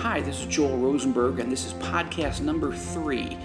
Hi, this is Joel Rosenberg, and this is podcast number three.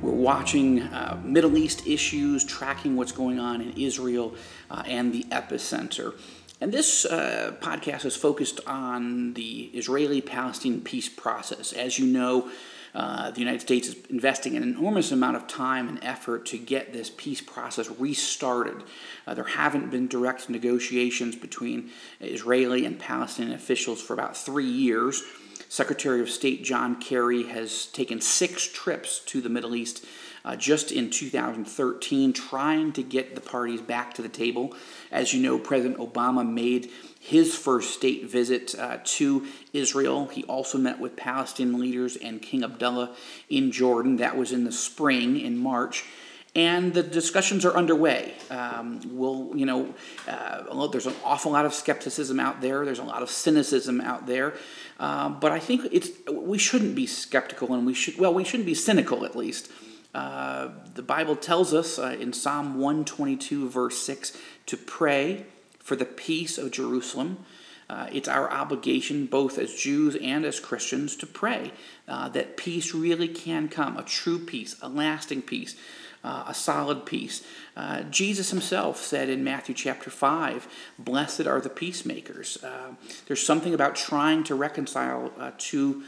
We're watching uh, Middle East issues, tracking what's going on in Israel uh, and the epicenter. And this uh, podcast is focused on the Israeli Palestinian peace process. As you know, uh, the United States is investing an enormous amount of time and effort to get this peace process restarted. Uh, there haven't been direct negotiations between Israeli and Palestinian officials for about three years. Secretary of State John Kerry has taken six trips to the Middle East uh, just in 2013, trying to get the parties back to the table. As you know, President Obama made his first state visit uh, to Israel. He also met with Palestinian leaders and King Abdullah in Jordan. That was in the spring, in March and the discussions are underway. Um, we'll, you know, uh, there's an awful lot of skepticism out there. There's a lot of cynicism out there, uh, but I think it's we shouldn't be skeptical, and we should well, we shouldn't be cynical at least. Uh, the Bible tells us uh, in Psalm 122, verse 6, to pray for the peace of Jerusalem. Uh, it's our obligation, both as Jews and as Christians, to pray uh, that peace really can come a true peace, a lasting peace uh, a solid peace. Uh, Jesus himself said in Matthew chapter 5, Blessed are the peacemakers. Uh, there's something about trying to reconcile uh, two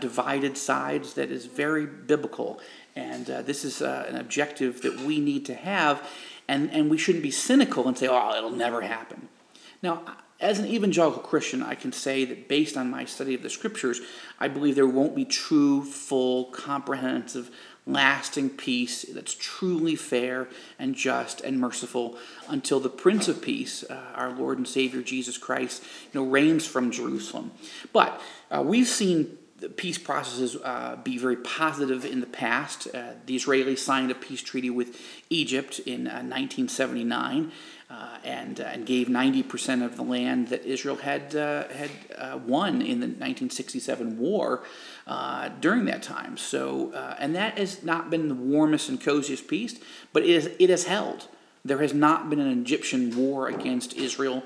divided sides that is very biblical. And this is an objective that we need to have. And, and we shouldn't be cynical and say, oh, it'll never happen. Now, as an evangelical Christian, I can say that based on my study of the scriptures, I believe there won't be true, full, comprehensive lasting peace that's truly fair and just and merciful until the Prince of Peace, uh, our Lord and Savior Jesus Christ, you know, reigns from Jerusalem. But uh, we've seen the peace processes uh, be very positive in the past. Uh, the Israelis signed a peace treaty with Egypt in 1979 uh, uh, and, and gave 90% of the land that Israel had, had won in the 1967 war uh, during that time. So, uh, and that has not been the warmest and coziest peace, but it, is, it has held. There has not been an Egyptian war against Israel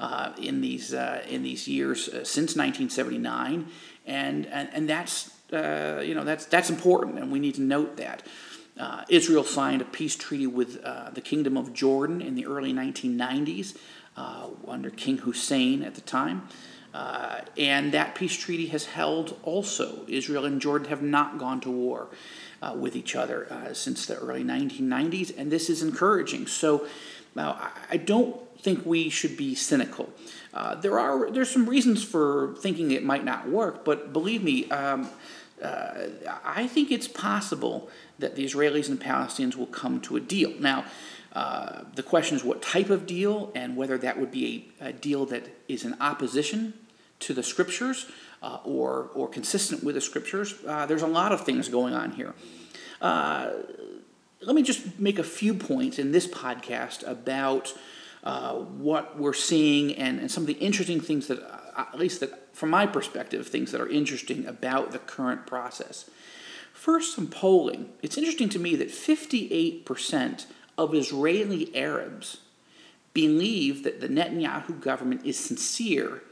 uh, in these uh, in these years uh, since 1979, and and, and that's uh, you know that's that's important, and we need to note that. Israel signed a peace treaty with the Kingdom of Jordan in the early 1990s under King Hussein at the time. Uh, and that peace treaty has held also. Israel and Jordan have not gone to war uh, with each other uh, since the early 1990s, and this is encouraging. So now I don't think we should be cynical. Uh, there are there's some reasons for thinking it might not work, but believe me, um, uh, I think it's possible that the Israelis and Palestinians will come to a deal. Now, uh, the question is what type of deal and whether that would be a, a deal that is in opposition to the scriptures uh, or, or consistent with the scriptures. Uh, there's a lot of things going on here. Uh, let me just make a few points in this podcast about uh, what we're seeing and, and some of the interesting things that, uh, at least that from my perspective, things that are interesting about the current process. First, some polling. It's interesting to me that 58% of Israeli Arabs believe that the Netanyahu government is sincere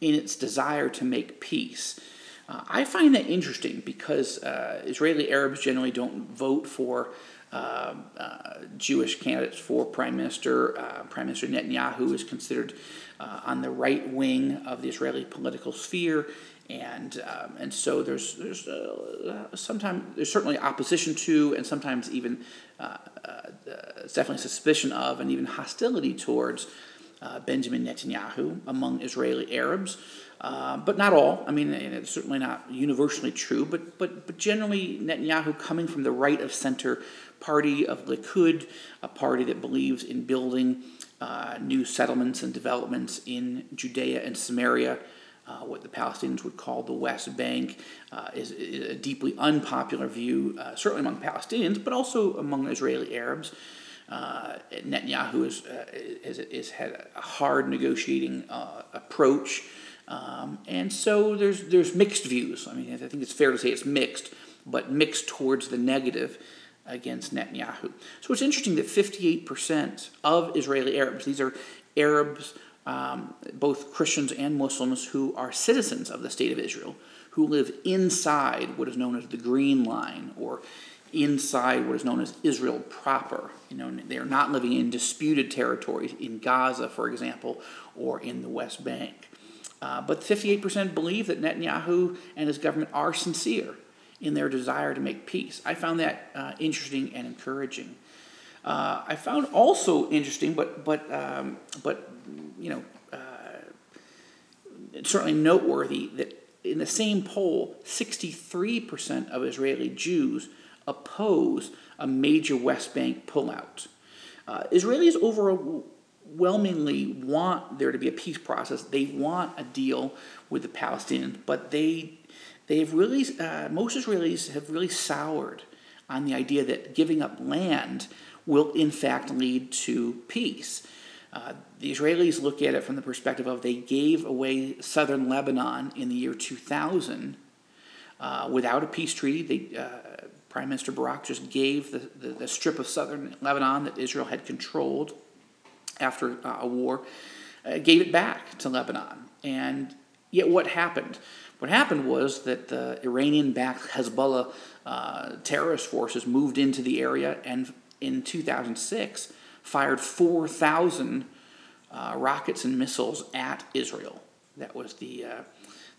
in its desire to make peace. Uh, I find that interesting because uh, Israeli Arabs generally don't vote for uh, uh Jewish candidates for prime minister. Uh, prime Minister Netanyahu is considered uh, on the right wing of the Israeli political sphere, and um, and so there's there's sometimes there's certainly opposition to, and sometimes even definitely suspicion of, and even hostility towards uh, Benjamin Netanyahu among Israeli Arabs, uh, but not all. I mean, it's certainly not universally true, but, but, but generally, Netanyahu coming from the right of center party of Likud, a party that believes in building uh, new settlements and developments in Judea and Samaria. Uh, what the Palestinians would call the West Bank, uh, is, is, a deeply unpopular view, uh, certainly among Palestinians, but also among Israeli Arabs. Uh, Netanyahu has, uh, is, is, had a hard negotiating approach. Um, and so there's, there's mixed views. I mean, I think it's fair to say it's mixed, but mixed towards the negative against Netanyahu. So it's interesting that 58% of Israeli Arabs, these are Arabs um, both Christians and Muslims who are citizens of the state of Israel, who live inside what is known as the Green Line or inside what is known as Israel proper. You know, they are not living in disputed territories in Gaza, for example, or in the West Bank. Uh, but 58% believe that Netanyahu and his government are sincere in their desire to make peace. I found that uh, interesting and encouraging. Uh, I found also interesting, but but um, but you know, uh, certainly noteworthy that in the same poll, 63% of Israeli Jews oppose a major West Bank pullout. Uh, Israelis overwhelmingly want there to be a peace process. They want a deal with the Palestinians, but they they've really uh, most Israelis have really soured on the idea that giving up land will in fact lead to peace. Uh, the Israelis look at it from the perspective of they gave away southern Lebanon in the year 2000 uh, without a peace treaty. They, uh, Prime Minister Barak just gave the, the, the, strip of southern Lebanon that Israel had controlled after uh, a war, uh, gave it back to Lebanon. And yet, what happened? What happened was that the Iranian backed Hezbollah uh, terrorist forces moved into the area and in 2006 fired 4,000 uh, rockets and missiles at Israel. That was the, uh,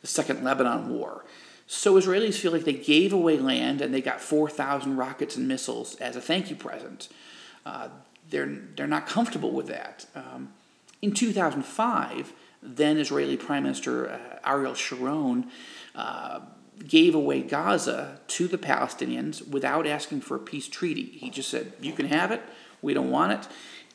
the Second Lebanon War. So Israelis feel like they gave away land and they got 4,000 rockets and missiles as a thank you present. Uh, they're, they're not comfortable with that. Um, in 2005, then Israeli Prime Minister uh, Ariel Sharon uh, gave away Gaza to the Palestinians without asking for a peace treaty. He just said, You can have it, we don't want it.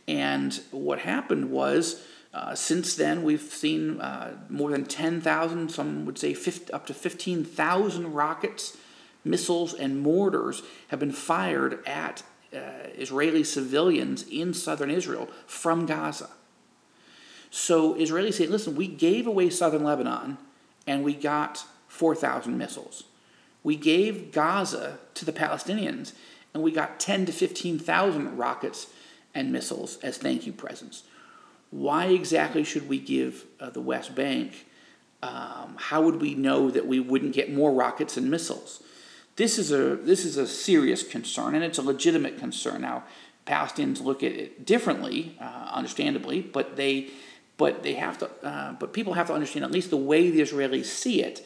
And what happened was, uh, since then, we've seen uh, more than 10,000, some would say 50, up to 15,000 rockets, missiles, and mortars have been fired at uh, Israeli civilians in southern Israel from Gaza. So Israelis say, listen, we gave away southern Lebanon and we got 4,000 missiles. We gave Gaza to the Palestinians and we got 10 to 15,000 rockets and missiles as thank you presents. Why exactly should we give uh, the West Bank? Um, how would we know that we wouldn't get more rockets and missiles? This is a this is a serious concern, and it's a legitimate concern. Now, Palestinians look at it differently, uh, understandably, but they but they have to uh, but people have to understand at least the way the Israelis see it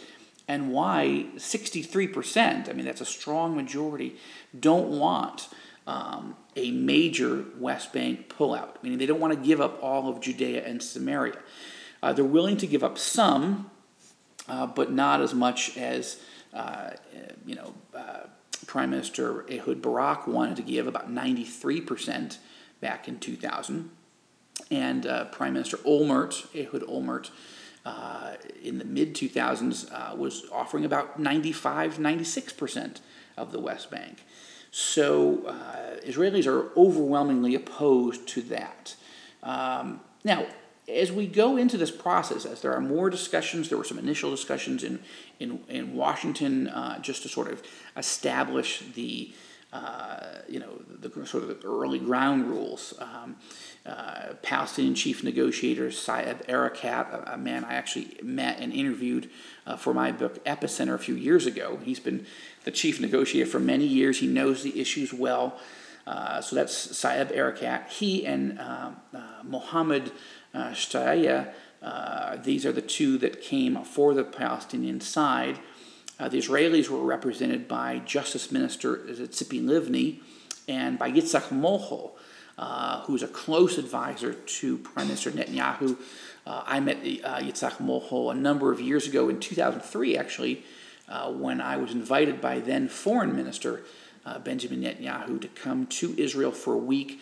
and why 63%, I mean, that's a strong majority, don't want um, a major West Bank pullout, meaning they don't want to give up all of Judea and Samaria. Uh, they're willing to give up some, uh, but not as much as, uh, you know, uh, Prime Minister Ehud Barak wanted to give, about 93% back in 2000. And uh, Prime Minister Olmert, Ehud Olmert, uh, in the mid 2000s uh, was offering about 95, 96% of the West Bank. So uh, Israelis are overwhelmingly opposed to that. Um, now, as we go into this process, as there are more discussions, there were some initial discussions in, in, in Washington uh, just to sort of establish the uh, you know, the, sort of the early ground rules. Um, uh, Palestinian chief negotiator Saeb Erekat, a, a, man I actually met and interviewed uh, for my book Epicenter a few years ago. He's been the chief negotiator for many years. He knows the issues well. Uh, so that's Saeb Erekat. He and uh, Mohammed uh, Shtayyeh, these are the two that came for the Palestinian side. Uh, the Israelis were represented by Justice Minister Tzipi Livni and by Yitzhak Molcho, uh, who's a close advisor to Prime Minister Netanyahu. Uh, I met uh, Yitzhak Molcho a number of years ago, in 2003 actually, uh, when I was invited by then Foreign Minister uh, Benjamin Netanyahu to come to Israel for a week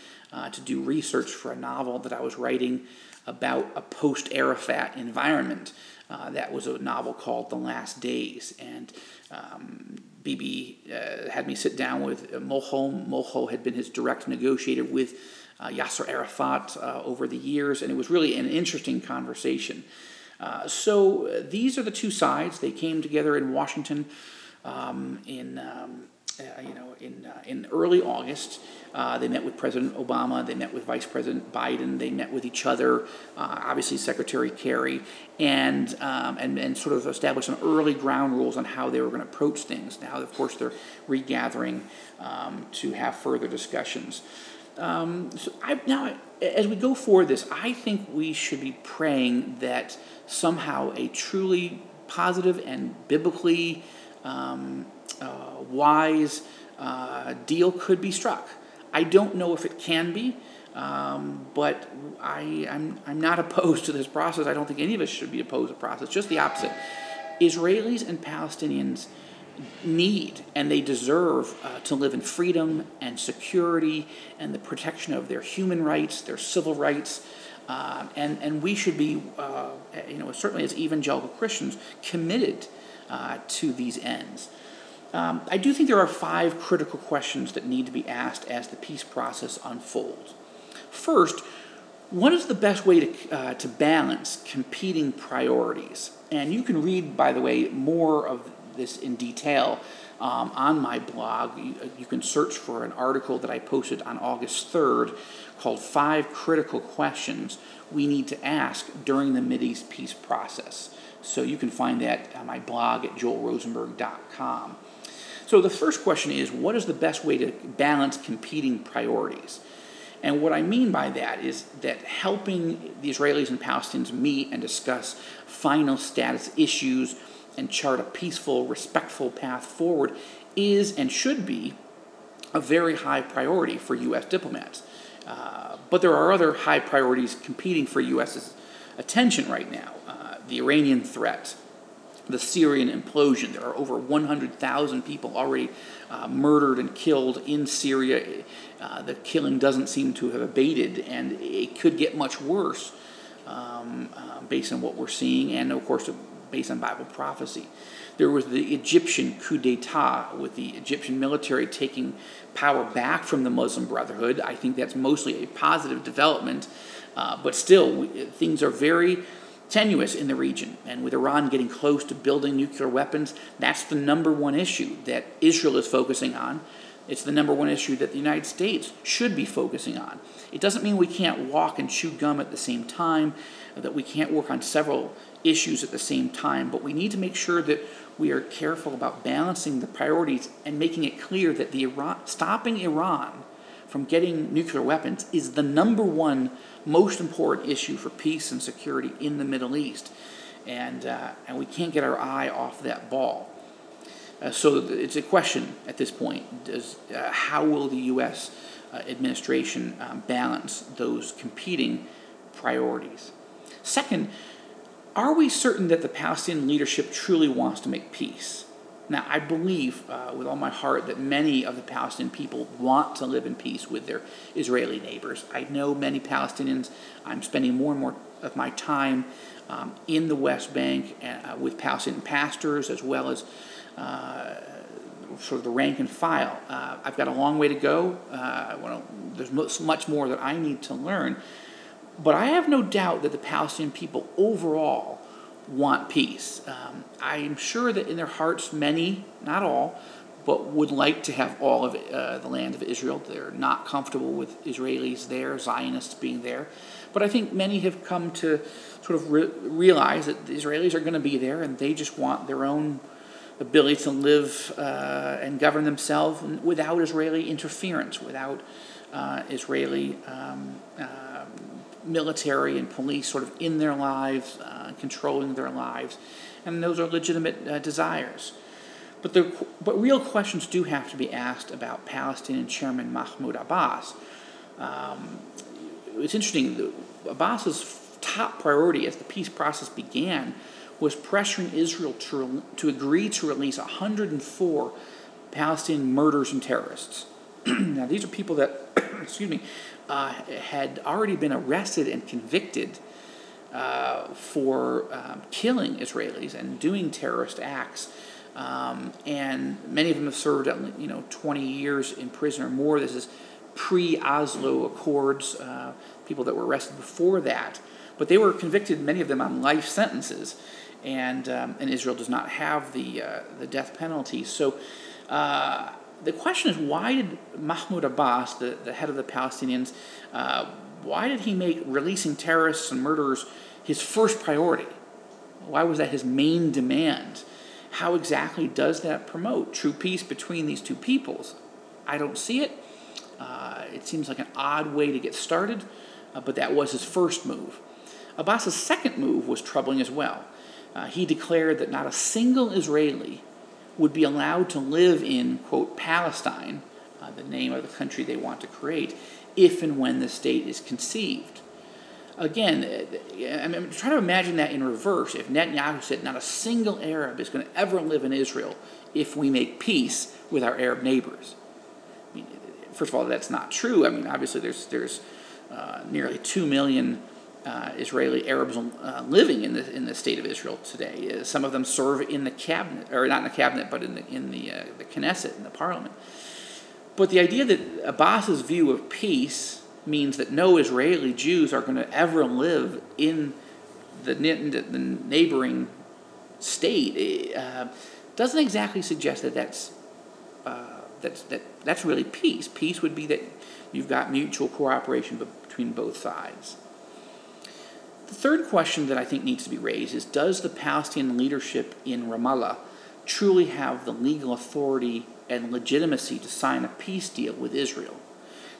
to do research for a novel that I was writing about a post Arafat environment. Uh, that was a novel called The Last Days. And um, uh, had me sit down with Molcho. Molcho had been his direct negotiator with uh, Yasser Arafat uh, over the years, and it was really an interesting conversation. Uh, so uh, these are the two sides. They came together in Washington um, in um, uh, you know, in, uh, in early August, uh, they met with President Obama, they met with Vice President Biden, they met with each other, uh, obviously Secretary Kerry, and, um, and, and sort of established some early ground rules on how they were going to approach things. Now, of course, they're regathering um, to have further discussions. Um, so I, now, as we go forward this, I think we should be praying that somehow a truly positive and biblically um, wise uh, deal could be struck. I don't know if it can be, um, but I, I'm, I'm not opposed to this process. I don't think any of us should be opposed to the process, just the opposite. Israelis and Palestinians need and they deserve uh, to live in freedom and security and the protection of their human rights, their civil rights. Uh, and, and we should be, uh, you know, certainly as evangelical Christians, committed uh, to these ends. Um, I do think there are five critical questions that need to be asked as the peace process unfolds. First, what is the best way to, uh, to balance competing priorities? And you can read, by the way, more of this in detail um, on my blog. You, you, can search for an article that I posted on August 3rd called Five Critical Questions We Need to Ask During the Mideast Peace Process. So you can find that on my blog at joelrosenberg.com. So the first question is what is the best way to balance competing priorities? And what I mean by that is that helping the Israelis and Palestinians meet and discuss final status issues and chart a peaceful, respectful path forward is and should be a very high priority for U.S. diplomats. Uh, but there are other high priorities competing for U.S.'s attention right now. Uh, the Iranian threat, the Syrian implosion. There are over 100,000 people already uh, murdered and killed in Syria. Uh, the killing doesn't seem to have abated, and it could get much worse um, uh, based on what we're seeing, and of course, based on Bible prophecy. There was the Egyptian coup d'etat, with the Egyptian military taking power back from the Muslim Brotherhood. I think that's mostly a positive development, uh, but still, things are very tenuous in the region. And with Iran getting close to building nuclear weapons, that's the number one issue that Israel is focusing on. It's the number one issue that the United States should be focusing on. It doesn't mean we can't walk and chew gum at the same time, that we can't work on several issues at the same time, but we need to make sure that we are careful about balancing the priorities and making it clear that the Iran, stopping Iran from getting nuclear weapons is the number one most important issue for peace and security in the Middle East. And, uh, and we can't get our eye off that ball. Uh, so it's a question at this point Does, uh, how will the U.S. Uh, administration um, balance those competing priorities? Second, are we certain that the Palestinian leadership truly wants to make peace? Now, I believe uh, with all my heart that many of the Palestinian people want to live in peace with their Israeli neighbors. I know many Palestinians. I'm spending more and more of my time um, in the West Bank uh, with Palestinian pastors as well as uh, sort of the rank and file. Uh, I've got a long way to go. Uh, there's much more that I need to learn. But I have no doubt that the Palestinian people overall want peace. Um, I'm sure that in their hearts, many, not all, but would like to have all of uh, the land of Israel. They're not comfortable with Israelis there, Zionists being there. But I think many have come to sort of re- realize that the Israelis are going to be there and they just want their own ability to live uh, and govern themselves without Israeli interference, without uh, Israeli um, uh, military and police sort of in their lives, uh, controlling their lives, and those are legitimate uh, desires. But, the, but real questions do have to be asked about Palestinian Chairman Mahmoud Abbas. Um, it's interesting, Abbas's top priority as the peace process began was pressuring Israel to, to agree to release 104 Palestinian murderers and terrorists. now, these are people that, excuse me, uh, had already been arrested and convicted uh, for um, killing Israelis and doing terrorist acts. Um, and many of them have served, you know, 20 years in prison or more. This is pre-Oslo Accords, uh, people that were arrested before that. But they were convicted, many of them, on life sentences. And, um, and Israel does not have the, uh, the death penalty. So uh, the question is why did Mahmoud Abbas, the, the head of the Palestinians, uh, why did he make releasing terrorists and murderers his first priority? Why was that his main demand? How exactly does that promote true peace between these two peoples? I don't see it. Uh, it seems like an odd way to get started, uh, but that was his first move. Abbas's second move was troubling as well. Uh, he declared that not a single Israeli would be allowed to live in, quote, Palestine, uh, the name of the country they want to create, if and when the state is conceived. Again, uh, I mean, try to imagine that in reverse. If Netanyahu said not a single Arab is going to ever live in Israel if we make peace with our Arab neighbors. I mean, first of all, that's not true. I mean, obviously, there's, there's uh, nearly 2 million uh, Israeli Arabs uh, living in the in the state of Israel today. Uh, some of them serve in the cabinet, or not in the cabinet, but in the in the uh, the Knesset, in the parliament. But the idea that Abbas's view of peace means that no Israeli Jews are going to ever live in the, the neighboring state uh, doesn't exactly suggest that that's uh, that's that that's really peace. Peace would be that you've got mutual cooperation between both sides. The third question that I think needs to be raised is Does the Palestinian leadership in Ramallah truly have the legal authority and legitimacy to sign a peace deal with Israel?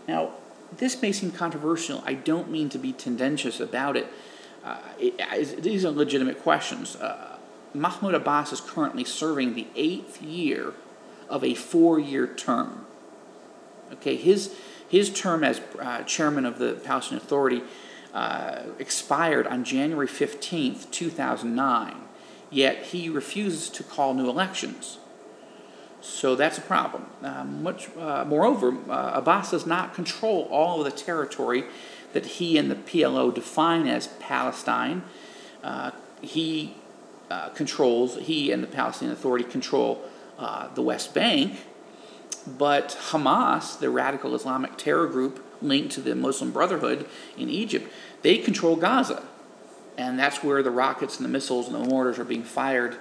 Now, this may seem controversial. I don't mean to be tendentious about it. Uh, it these are legitimate questions. Uh, Mahmoud Abbas is currently serving the eighth year of a four year term. Okay, his, his term as uh, chairman of the Palestinian Authority uh, expired on January 15th, 2009, yet he refuses to call new elections. So that's a problem. Uh, much, uh, moreover, uh, Abbas does not control all of the territory that he and the PLO define as Palestine. Uh, he uh, controls, he and the Palestinian Authority control the West Bank, but Hamas, the radical Islamic terror group linked to the Muslim Brotherhood in Egypt, they control Gaza. And that's where the rockets and the missiles and the mortars are being fired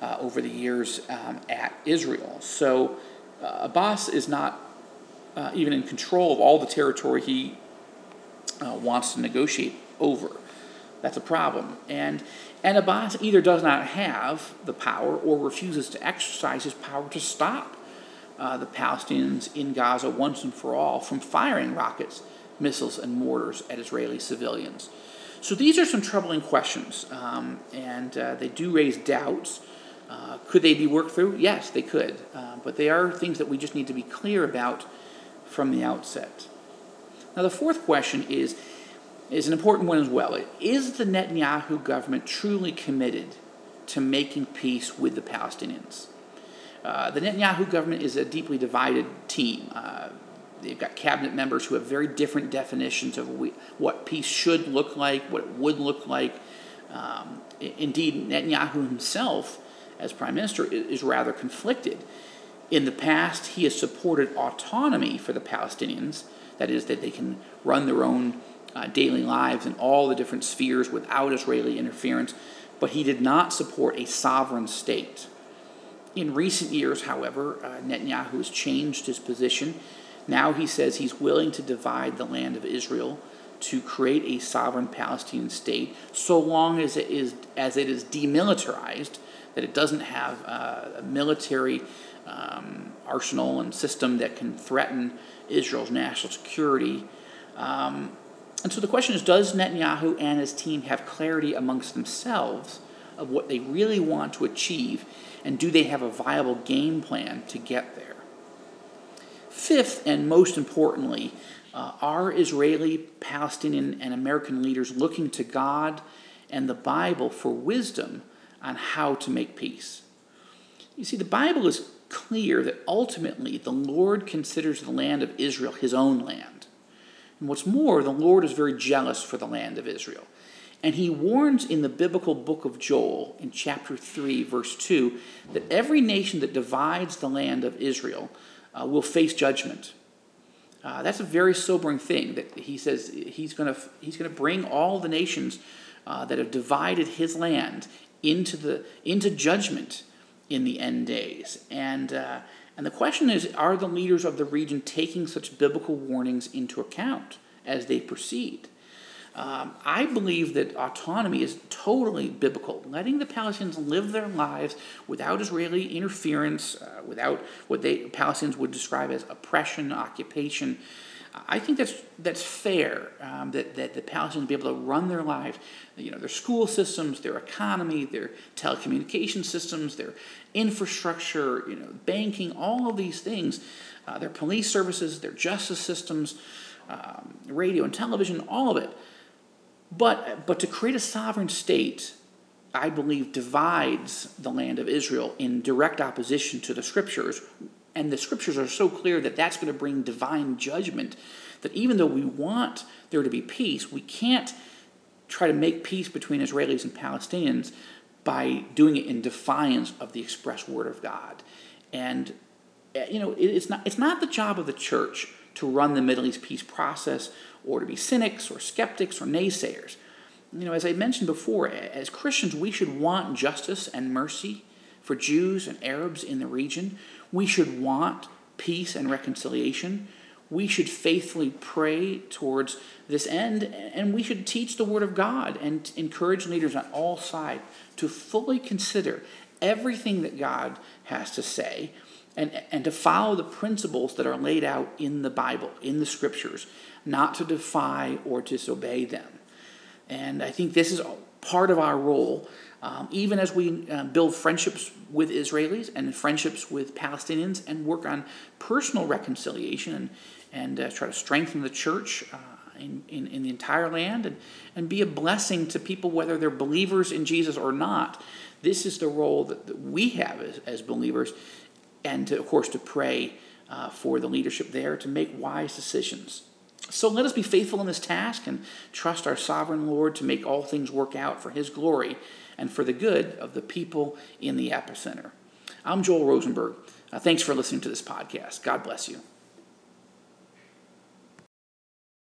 uh, over the years um, at Israel. So uh, Abbas is not uh, even in control of all the territory he uh, wants to negotiate over. That's a problem. And, and Abbas either does not have the power or refuses to exercise his power to stop uh, the Palestinians in Gaza once and for all from firing rockets, missiles, and mortars at Israeli civilians. So these are some troubling questions, um, and uh, they do raise doubts. Uh, could they be worked through? Yes, they could. Uh, but they are things that we just need to be clear about from the outset. Now, the fourth question is, is an important one as well. Is the Netanyahu government truly committed to making peace with the Palestinians? Uh, the Netanyahu government is a deeply divided team. Uh, they've got cabinet members who have very different definitions of we, what peace should look like, what it would look like. Um, indeed, Netanyahu himself, as prime minister, is rather conflicted. In the past, he has supported autonomy for the Palestinians, that is, that they can run their own uh, daily lives in all the different spheres without Israeli interference, but he did not support a sovereign state. In recent years, however, uh, Netanyahu has changed his position. Now he says he's willing to divide the land of Israel to create a sovereign Palestinian state, so long as it is as it is demilitarized, that it doesn't have uh, a military um, arsenal and system that can threaten Israel's national security. Um, and so the question is Does Netanyahu and his team have clarity amongst themselves of what they really want to achieve and do they have a viable game plan to get there? Fifth, and most importantly, uh, are Israeli, Palestinian, and American leaders looking to God and the Bible for wisdom on how to make peace? You see, the Bible is clear that ultimately the Lord considers the land of Israel his own land. And what's more, the Lord is very jealous for the land of Israel. And he warns in the biblical book of Joel, in chapter 3, verse 2, that every nation that divides the land of Israel uh, will face judgment. Uh, that's a very sobering thing that he says he's going to he's going to bring all the nations uh, that have divided his land into the into judgment in the end days and uh, And the question is are the leaders of the region taking such biblical warnings into account as they proceed? Um, I believe that autonomy is totally biblical. Letting the Palestinians live their lives without Israeli interference, uh, without what they Palestinians would describe as oppression, occupation. I think that's that's fair. Um, that that the Palestinians be able to run their lives, you know, their school systems, their economy, their telecommunication systems, their infrastructure, you know, banking, all of these things, uh, their police services, their justice systems, um, radio and television, all of it but, but to create a sovereign state, I believe, divides the land of Israel in direct opposition to the scriptures. And the scriptures are so clear that that's going to bring divine judgment. That even though we want there to be peace, we can't try to make peace between Israelis and Palestinians by doing it in defiance of the express word of God. And eh, you know, it's not it's not the job of the church to run the Middle East peace process or to be cynics or skeptics or naysayers. You know, as I mentioned before, as Christians, we should want justice and mercy for Jews and Arabs in the region. We should want peace and reconciliation. We should faithfully pray towards this end, and we should teach the Word of God and encourage leaders on all sides to fully consider everything that God has to say and, and to follow the principles that are laid out in the Bible, in the scriptures, not to defy or disobey them. And I think this is part of our role, um, even as we uh, build friendships with Israelis and friendships with Palestinians and work on personal reconciliation and, and uh, try to strengthen the church. Uh, in, in, in, the entire land and, and be a blessing to people, whether they're believers in Jesus or not. This is the role that, that we have as, as believers and to, of course to pray uh, for the leadership there to make wise decisions. So let us be faithful in this task and trust our sovereign Lord to make all things work out for his glory and for the good of the people in the epicenter. I'm Joel Rosenberg. Uh, thanks for listening to this podcast. God bless you.